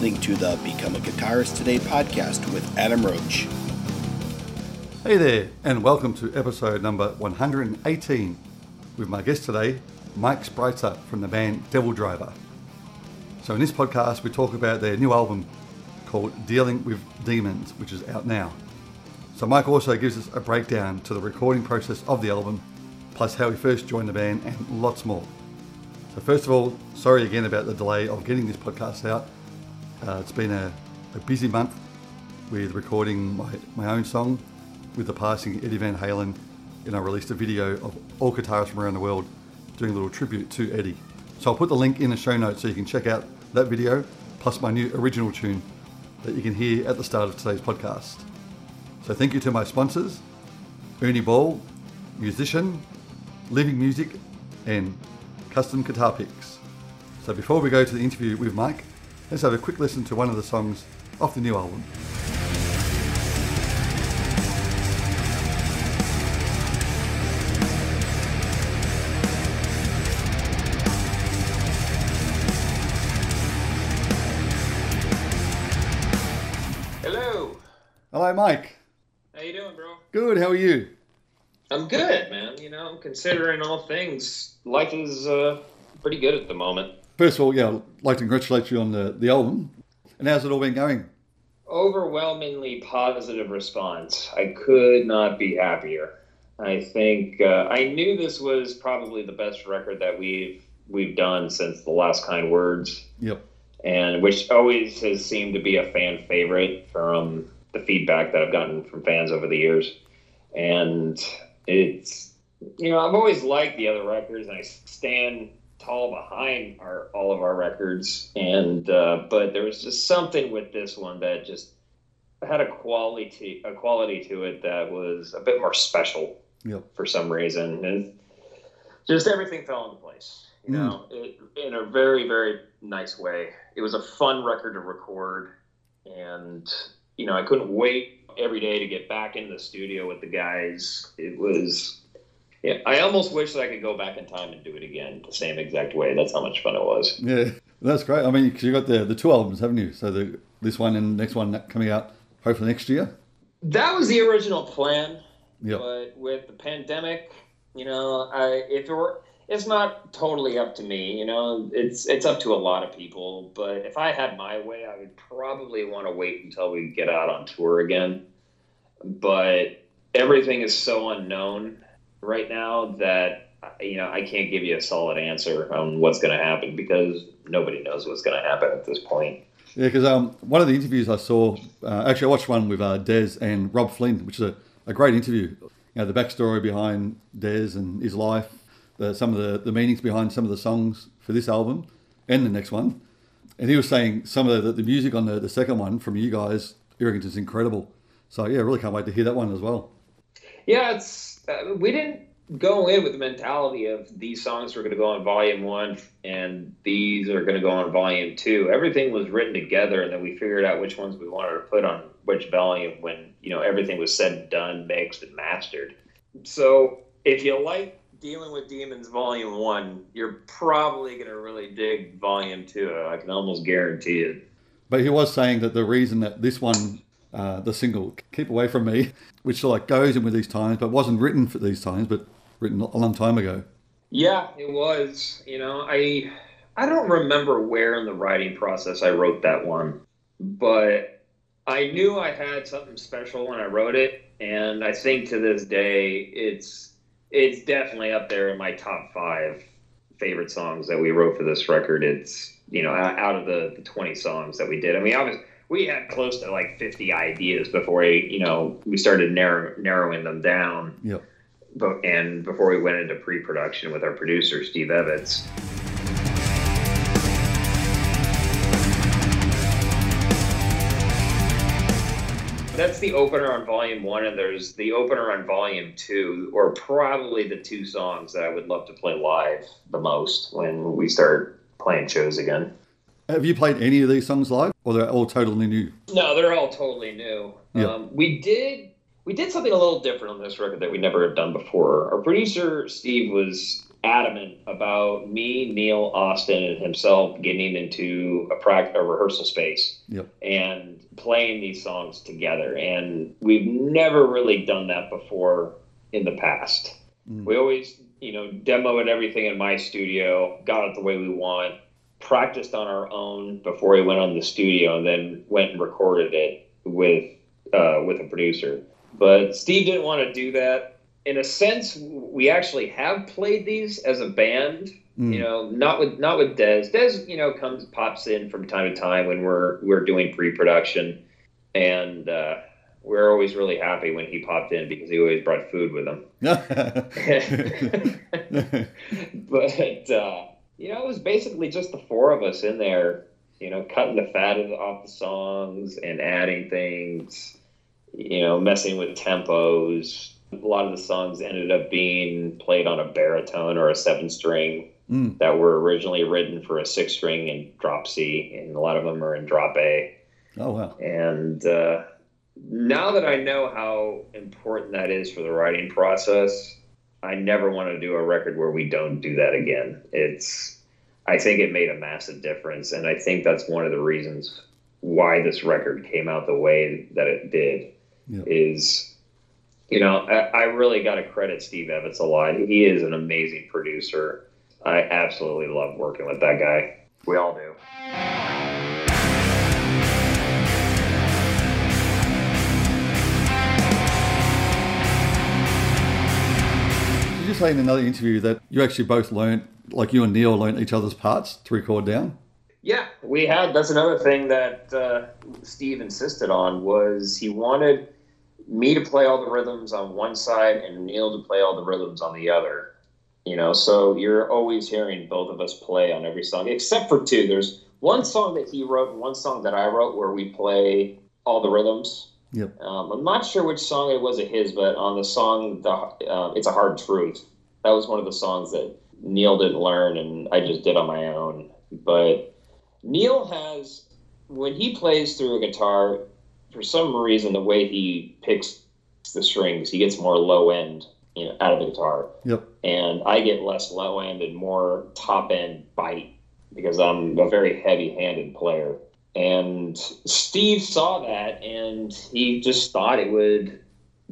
listening to the Become a Guitarist Today podcast with Adam Roach. Hey there, and welcome to episode number 118 with my guest today, Mike Spreitzer from the band Devil Driver. So, in this podcast, we talk about their new album called Dealing with Demons, which is out now. So, Mike also gives us a breakdown to the recording process of the album, plus how he first joined the band, and lots more. So, first of all, sorry again about the delay of getting this podcast out. Uh, it's been a, a busy month with recording my, my own song with the passing Eddie Van Halen. And I released a video of all guitarists from around the world doing a little tribute to Eddie. So I'll put the link in the show notes so you can check out that video, plus my new original tune that you can hear at the start of today's podcast. So thank you to my sponsors, Ernie Ball, musician, Living Music, and Custom Guitar Picks. So before we go to the interview with Mike, let's have a quick listen to one of the songs off the new album. Hello. Hello, Mike. How you doing, bro? Good. How are you? I'm good, man. You know, considering all things, life is uh, pretty good at the moment. First of all, yeah, I'd like to congratulate you on the, the album. And how's it all been going? Overwhelmingly positive response. I could not be happier. I think uh, I knew this was probably the best record that we've we've done since the last kind words, Yep. and which always has seemed to be a fan favorite from the feedback that I've gotten from fans over the years. And it's you know I've always liked the other records, and I stand tall behind our all of our records. And uh, but there was just something with this one that just had a quality a quality to it that was a bit more special Yep. for some reason, and just everything fell into place. You know, it, in a very very nice way. It was a fun record to record, and you know I couldn't wait every day to get back in the studio with the guys. It was. Yeah, I almost wish that I could go back in time and do it again the same exact way. That's how much fun it was. Yeah, that's great. I mean, because you got the the two albums, haven't you? So the this one and the next one coming out hopefully next year. That was the original plan. Yep. But with the pandemic, you know, I if it were it's not totally up to me, you know, it's it's up to a lot of people. But if I had my way, I would probably want to wait until we get out on tour again. But everything is so unknown right now that you know I can't give you a solid answer on what's going to happen because nobody knows what's going to happen at this point. Yeah, because um, one of the interviews I saw, uh, actually, I watched one with uh, and Robb Flynn, which is a, a great interview. You know, the backstory behind Dez and his life, the, some of the, the meanings behind some of the songs for this album and the next one. And he was saying some of the, the music on the, the second one from you guys, he is incredible. So, yeah, really can't wait to hear that one as well. Yeah, it's uh, we didn't go in with the mentality of these songs are going to go on volume one and these are going to go on volume two. Everything was written together, and then we figured out which ones we wanted to put on which volume when you know everything was said and done, mixed and mastered. So if you like dealing with demons volume one, you're probably going to really dig volume two. I can almost guarantee it. But he was saying that the reason that this one, uh, the single "Keep Away from Me," which like goes in with these times, but wasn't written for these times, but written a long time ago. Yeah, it was. You know, I I don't remember where in the writing process I wrote that one, but I knew I had something special when I wrote it, and I think to this day it's it's definitely up there in my top five favorite songs that we wrote for this record. It's you know out of the, the 20 songs that we did. I mean, obviously we had close to like 50 ideas before we you know we started narrow, narrowing them down Yep. but and before we went into pre-production with our producer Steve Evans. That's the opener on volume one, and there's the opener on volume two, or probably the two songs that I would love to play live the most when we start playing shows again. Have you played any of these songs live, or they're all totally new? No, they're all totally new. Yeah. Um, we did we did something a little different on this record that we never have done before. Our producer Steve was adamant about me, Neil, Austin, and himself getting into a practice, a rehearsal space, Yep. and playing these songs together. And we've never really done that before in the past. Mm. We always, you know, demoed everything in my studio, got it the way we want, practiced on our own before we went on the studio, and then went and recorded it with uh, with a producer. But Steve didn't want to do that. In a sense, we actually have played these as a band. Mm. You know, not with not with Dez. Dez, you know, comes pops in from time to time when we're we're doing pre-production, and uh, we're always really happy when he popped in because he always brought food with him. but uh, you know, it was basically just the four of us in there, you know, cutting the fat off the songs and adding things, you know, messing with tempos. A lot of the songs ended up being played on a baritone or a seven string Mm. that were originally written for a six string in drop C, and a lot of them are in drop A. Oh wow. And uh, now that I know how important that is for the writing process, I never want to do a record where we don't do that again. It's, I think it made a massive difference, and I think that's one of the reasons why this record came out the way that it did. Yep. Is, you know, I, I really got to credit Steve Evans a lot. He is an amazing producer. I absolutely love working with that guy. We all do. Say in another interview that you actually both learned, like you and Neil learned each other's parts to record down? Yeah, we had. That's another thing that uh, Steve insisted on was he wanted me to play all the rhythms on one side and Neil to play all the rhythms on the other. You know, so you're always hearing both of us play on every song, except for two. There's one song that he wrote and one song that I wrote where we play all the rhythms. Yep. Um, I'm not sure which song it was of his, but on the song, the, uh, "It's a Hard Truth," that was one of the songs that Neil didn't learn, and I just did on my own. But Neil has, when he plays through a guitar, for some reason, the way he picks the strings, he gets more low end, you know, out of the guitar, Yep. and I get less low end and more top end bite because I'm a very heavy handed player. And Steve saw that, and he just thought it would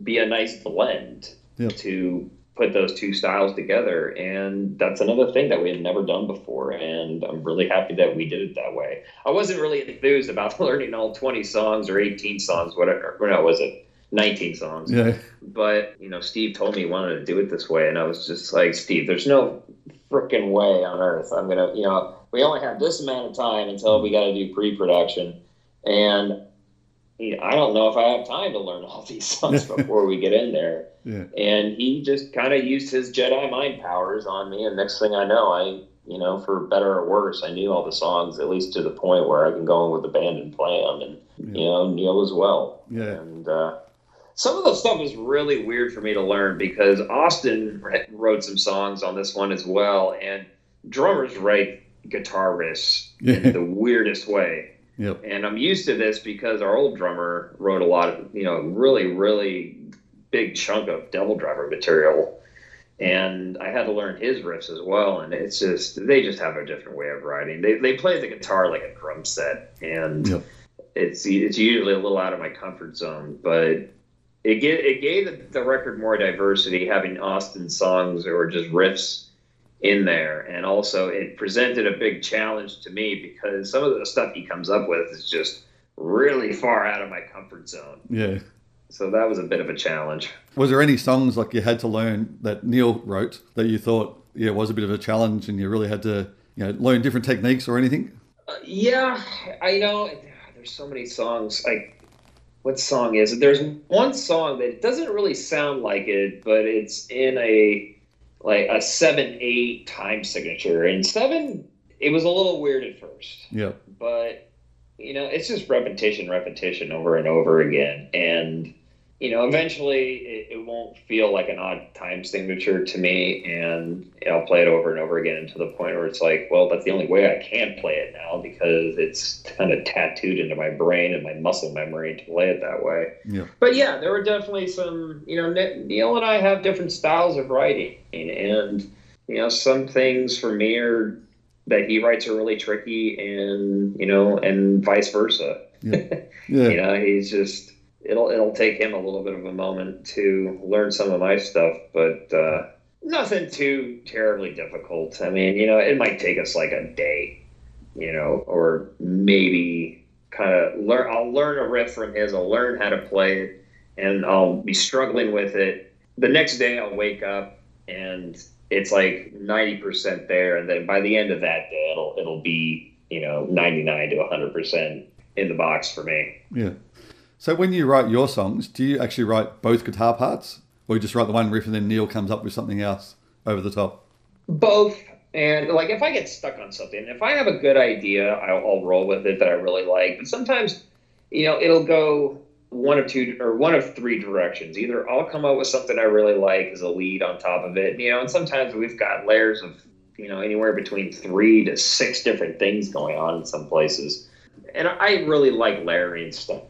be a nice blend Yep. to put those two styles together. And that's another thing that we had never done before. And I'm really happy that we did it that way. I wasn't really enthused about learning all 20 songs or 18 songs, whatever. Or no, was it 19 songs? Yeah. But, you know, Steve told me he wanted to do it this way. And I was just like, Steve, there's no freaking way on earth I'm going to, you know, we only have this amount of time until we got to do pre production. And you know, I don't know if I have time to learn all these songs before we get in there. Yeah. And he just kind of used his Jedi mind powers on me. And next thing I know, I, you know, for better or worse, I knew all the songs, at least to the point where I can go in with the band and play them. And, you know, Neil as well. Yeah. And uh, some of the stuff is really weird for me to learn because Austin wrote some songs on this one as well. And drummers write guitar riffs in the weirdest way. Yep. And I'm used to this because our old drummer wrote a lot of, you know, really, really big chunk of Devil Driver material. And I had to learn his riffs as well. And it's just, they just have a different way of writing. They, they play the guitar like a drum set. And Yep. it's, it's usually a little out of my comfort zone. But it, gave, it gave the, the record more diversity, having Austin songs or just riffs in there. And also, it presented a big challenge to me because some of the stuff he comes up with is just really far out of my comfort zone. Yeah. So that was a bit of a challenge. Was there any songs like you had to learn that Neil wrote that you thought yeah was a bit of a challenge and you really had to you know learn different techniques or anything? Uh, yeah, I know. There's so many songs. Like, what song is it? There's one song that doesn't really sound like it, but it's in a like a seven eight time signature, and seven. It was a little weird at first. Yeah. but you know it's just repetition repetition over and over again and you know eventually it, it won't feel like an odd time signature to me and i'll play it over and over again to the point where it's like well that's the only way i can play it now because it's kind of tattooed into my brain and my muscle memory to play it that way Yeah. but yeah there were definitely some you know neil and i have different styles of writing and you know, some things for me are that he writes are really tricky, and you know, and vice versa. Yeah. Yeah. you know, he's just it'll it'll take him a little bit of a moment to learn some of my stuff, but uh, nothing too terribly difficult. I mean, you know, it might take us like a day, you know, or maybe kind of learn. I'll learn a riff from his. I'll learn how to play it, and I'll be struggling with it. The next day, I'll wake up and it's like ninety percent there, and then by the end of that day, it'll it'll be you know ninety nine to hundred percent in the box for me. Yeah. So when you write your songs, do you actually write both guitar parts, or you just write the one riff and then Neil comes up with something else over the top? Both. And like if I get stuck on something, if I have a good idea, I'll, I'll roll with it that I really like. But sometimes, you know, it'll go one of two or one of three directions. Either I'll come up with something I really like as a lead on top of it, you know, and sometimes we've got layers of, you know, anywhere between three to six different things going on in some places. And I really like layering stuff.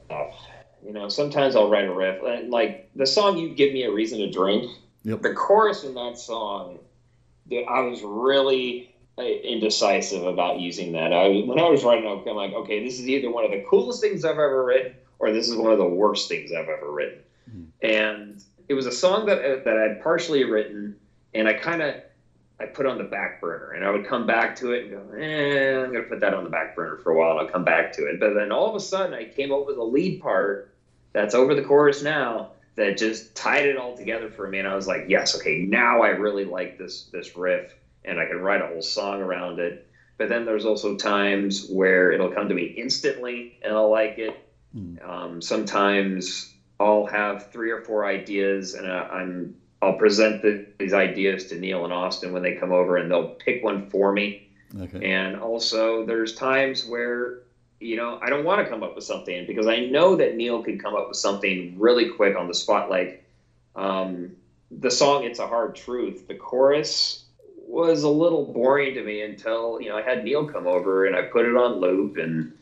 You know, sometimes I'll write a riff, like the song "You Give Me a Reason to Drink." Yep. The chorus in that song, I was really uh, indecisive about using that. I when I was writing, okay, I'm like, okay, this is either one of the coolest things I've ever written, or this is one of the worst things I've ever written. Mm-hmm. And it was a song that uh, that I'd partially written, and I kind of I put on the back burner, and I would come back to it and go, eh, I'm gonna put that on the back burner for a while, and I'll come back to it. But then all of a sudden, I came up with a lead part that's over the chorus now that just tied it all together for me, and I was like, yes, okay, now I really like this this riff, and I can write a whole song around it. But then there's also times where it'll come to me instantly, and I'll like it. Mm. Um, sometimes I'll have three or four ideas, and I'm I'll present the, these ideas to Neil and Austin when they come over, and they'll pick one for me. Okay. And also, there's times where you know I don't want to come up with something because I know that Neil could come up with something really quick on the spot. Like um, the song "It's a Hard Truth," the chorus was a little boring to me until you know I had Neil come over and I put it on loop and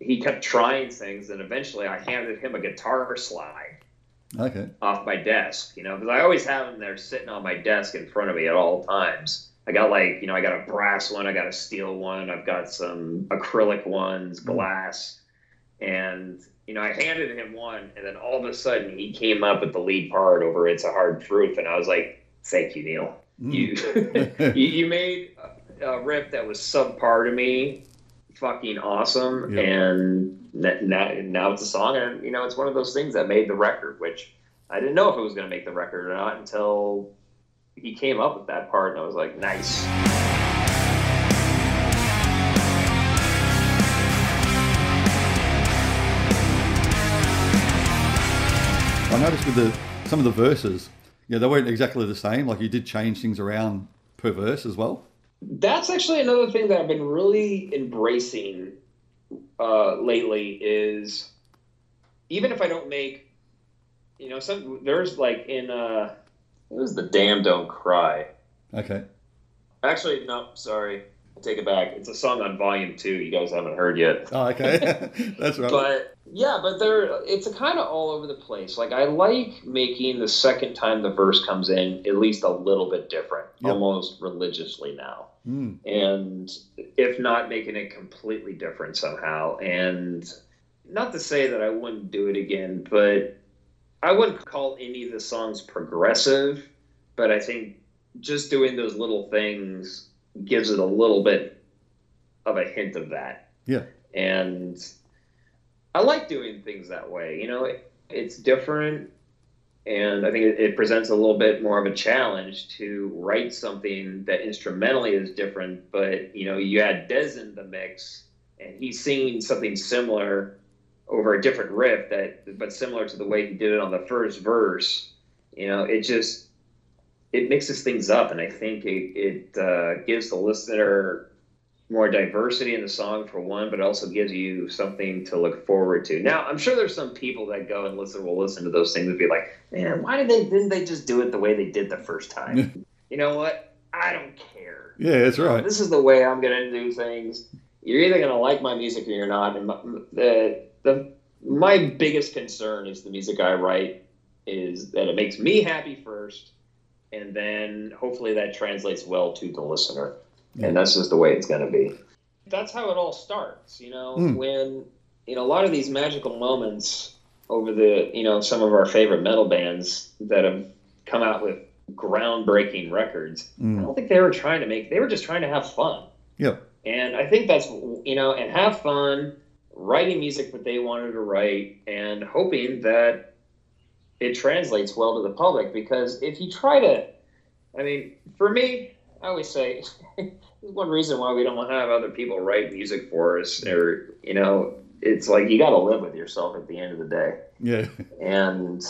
he kept trying things and eventually I handed him a guitar slide okay. off my desk, you know, because I always have them there sitting on my desk in front of me at all times. I got like, you know, I got a brass one, I got a steel one, I've got some acrylic ones, mm. glass. And, you know, I handed him one, and then all of a sudden he came up with the lead part over It's a Hard Truth. And I was like, thank you, Neil. Mm. You, you, made a riff that was subpar to me fucking awesome. And now, now it's a song, and you know, it's one of those things that made the record, which I didn't know if it was going to make the record or not until he came up with that part, and I was like, nice. I noticed with the some of the verses, yeah, they weren't exactly the same. Like you did change things around per verse as well. That's actually another thing that I've been really embracing uh, lately is even if I don't make, you know, some there's like in uh, what is the damn don't cry. Okay. Actually, no, sorry. I'll take it back. It's a song on volume two. You guys haven't heard yet. Oh, okay. That's right. But yeah, but there, it's a kind of all over the place. Like I like making the second time the verse comes in at least a little bit different, yep. almost religiously now. Mm. And if not, making it completely different somehow. And not to say that I wouldn't do it again, but I wouldn't call any of the songs progressive. But I think just doing those little things gives it a little bit of a hint of that. Yeah. And I like doing things that way. You know, it, it's different. And I think it, it, presents a little bit more of a challenge to write something that instrumentally is different, but you know, you add Dez in the mix and he's singing something similar over a different riff that but similar to the way he did it on the first verse. You know, it just it mixes things up and I think it, it uh, gives the listener more diversity in the song for one, but also gives you something to look forward to. Now, I'm sure there's some people that go and listen will listen to those things and be like, "Man, why did they didn't they just do it the way they did the first time?" you know what? I don't care. Yeah, that's right. This is the way I'm going to do things. You're either going to like my music or you're not. And the the my biggest concern is the music I write is that it makes me happy first and then hopefully that translates well to the listener. And that's just the way it's going to be. That's how it all starts, you know, Mm. when you know a lot of these magical moments over the you know some of our favorite metal bands that have come out with groundbreaking records. I Mm. don't think they were trying to make; they were just trying to have fun. Yeah. And I think that's you know, and have fun writing music that they wanted to write, and hoping that it translates well to the public. Because if you try to, I mean, for me, I always say one reason why we don't have other people write music for us, or you know, it's like you got to live with yourself at the end of the day Yeah. and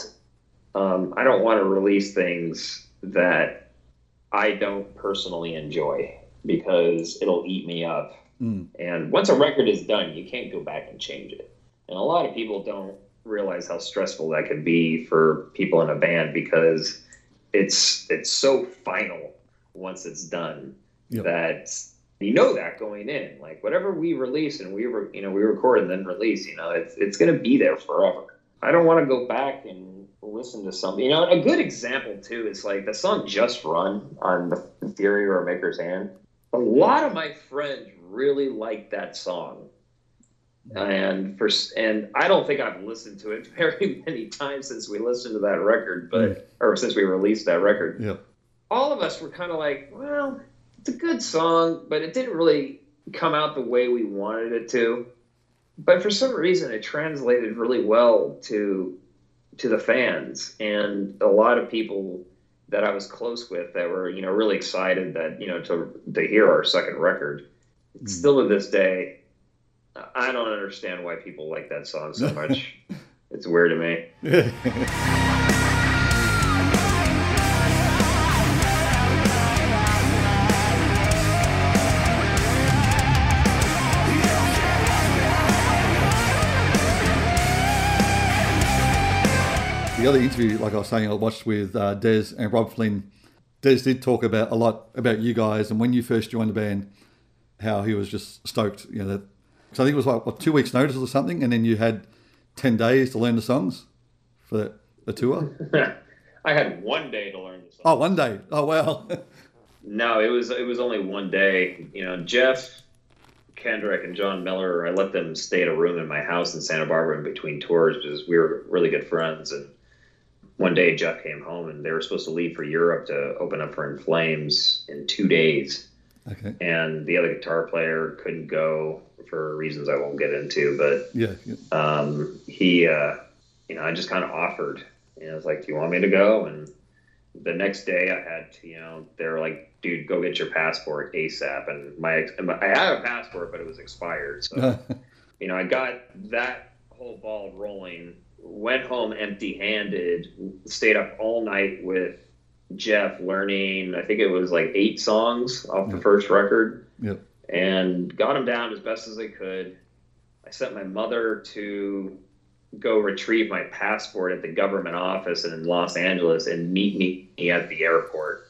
um, I don't want to release things that I don't personally enjoy because it'll eat me up. Mm. And once a record is done, you can't go back and change it. And a lot of people don't realize how stressful that could be for people in a band because it's it's so final once it's done Yep. that you know that going in. Like whatever we release and we were you know we record and then release, you know, it's it's gonna be there forever. I don't want to go back and listen to something. You know, a good example too is like the song "Just Run" on the Fury of Our Maker's Hand. A lot of my friends really like that song, and for and I don't think I've listened to it very many times since we listened to that record, but or since we released that record. Yep. All of us were kind of like, well, it's a good song, but it didn't really come out the way we wanted it to but for some reason it translated really well to to the fans and a lot of people that I was close with that were you know really excited that you know to to hear our second record. Mm. Still to this day, I don't understand why people like that song so much. it's weird to me. The other interview, like I was saying, I watched with uh, Dez and Robb Flynn. Dez did talk about a lot about you guys and when you first joined the band, how he was just stoked. You know, that, so I think it was like what two weeks' notice or something, and then you had ten days to learn the songs for the, the tour. I had one day to learn the song. Oh, one day. Oh, well. No, it was it was only one day. You know, Jeff Kendrick and John Miller. I let them stay at a room in my house in Santa Barbara in between tours because we were really good friends. And one day Jeff came home and they were supposed to leave for Europe to open up for In Flames in two days. Okay. And the other guitar player couldn't go for reasons I won't get into. But Yeah. yeah. um, he, uh, you know, I just kind of offered. and I was like, "Do you want me to go?" And the next day, I had, to, you know, they were like, "Dude, go get your passport ASAP." And my, ex- I had a passport, but it was expired. So, you know, I got that whole ball rolling. Went home empty-handed. Stayed up all night with Jeff, learning. I think it was like eight songs off the first record Yep. and got them down as best as I could. I sent my mother to go retrieve my passport at the government office in Los Angeles and meet me at the airport.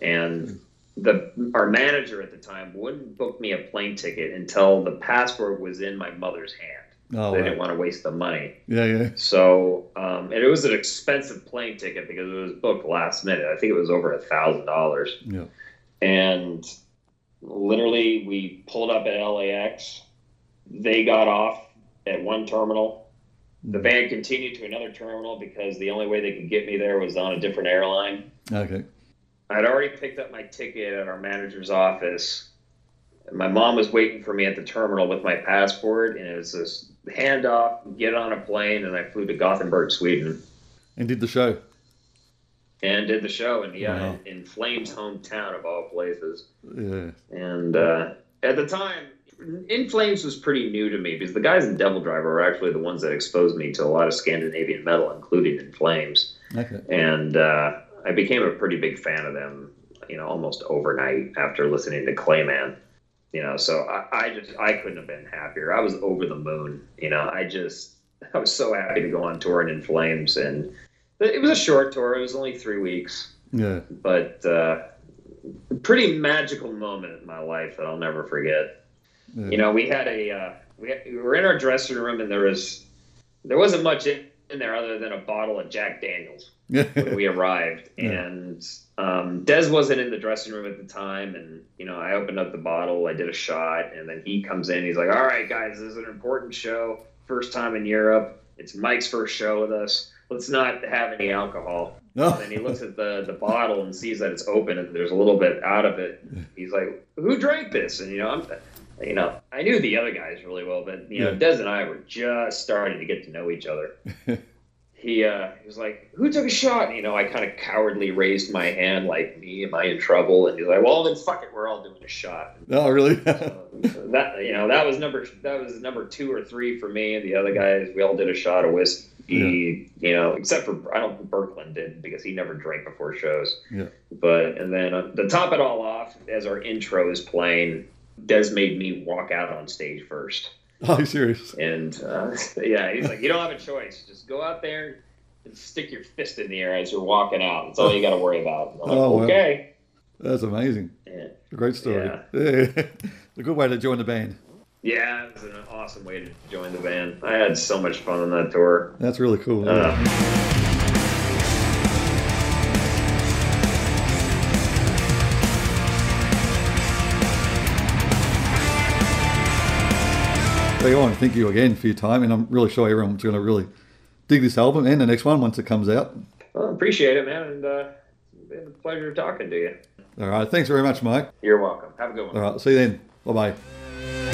And the our manager at the time wouldn't book me a plane ticket until the passport was in my mother's hand. Oh, they didn't want to waste the money. Yeah, yeah. So, um, and it was an expensive plane ticket because it was booked last minute. I think it was over a thousand dollars Yeah. and literally we pulled up at LAX. They got off at one terminal. The band continued to another terminal because the only way they could get me there was on a different airline. Okay. I'd already picked up my ticket at our manager's office. My mom was waiting for me at the terminal with my passport, and it was this handoff, and get on a plane, and I flew to Gothenburg, Sweden, And did the show. and did the show in yeah, Wow. in, in Flames' hometown of all places. Yeah. And uh, at the time, In Flames was pretty new to me because the guys in Devil Driver were actually the ones that exposed me to a lot of Scandinavian metal, including In Flames. Okay. And uh, I became a pretty big fan of them, you know, almost overnight after listening to Clayman. You know, so I, I just I couldn't have been happier. I was over the moon. You know, I just I was so happy to go on tour and In Flames, and it was a short tour. It was only three weeks Yeah. but uh, pretty magical moment in my life that I'll never forget. yeah. You know, we had a uh, we, had, we were in our dressing room and there was there wasn't much in in there other than a bottle of Jack Daniels when we arrived. Yeah. And um, Dez wasn't in the dressing room at the time. And, you know, I opened up the bottle, I did a shot, and then he comes in. He's like, All right, guys, this is an important show. First time in Europe. It's Mike's first show with us. Let's not have any alcohol. No. And then he looks at the, the bottle and sees that it's open and there's a little bit out of it. He's like, "Who drank this?" And you know, I'm, you know, I knew the other guys really well, but you know, Yeah. Dez and I were just starting to get to know each other. he uh, he was like, "Who took a shot?" And, you know, I kind of cowardly raised my hand, like, "Me, am I in trouble?" And he's like, "Well, then fuck it, we're all doing a shot." No, really? So that you know, that was number that was number two or three for me. And the other guys, we all did a shot of whiskey. You know, except for I don't think Boecklin did because he never drank before shows. Yeah. But and then uh, to top it all off, as our intro is playing, Dez made me walk out on stage first. Are you serious? And uh, yeah, he's like, you don't have a choice. Just go out there and stick your fist in the air as you're walking out. That's all you got to worry about. I'm like, Oh, wow. okay. That's amazing. Yeah. Great story. Yeah. Yeah. a good way to join the band. yeah, it was an awesome way to join the band. I had so much fun on that tour. That's really cool. Uh, So I want to thank you again for your time, and I'm really sure everyone's going to really dig this album and the next one once it comes out. well, appreciate it, man, and uh, it's been a pleasure talking to you. All right. Thanks very much, Mike. You're welcome. Have a good one. All right. See you then. Bye bye.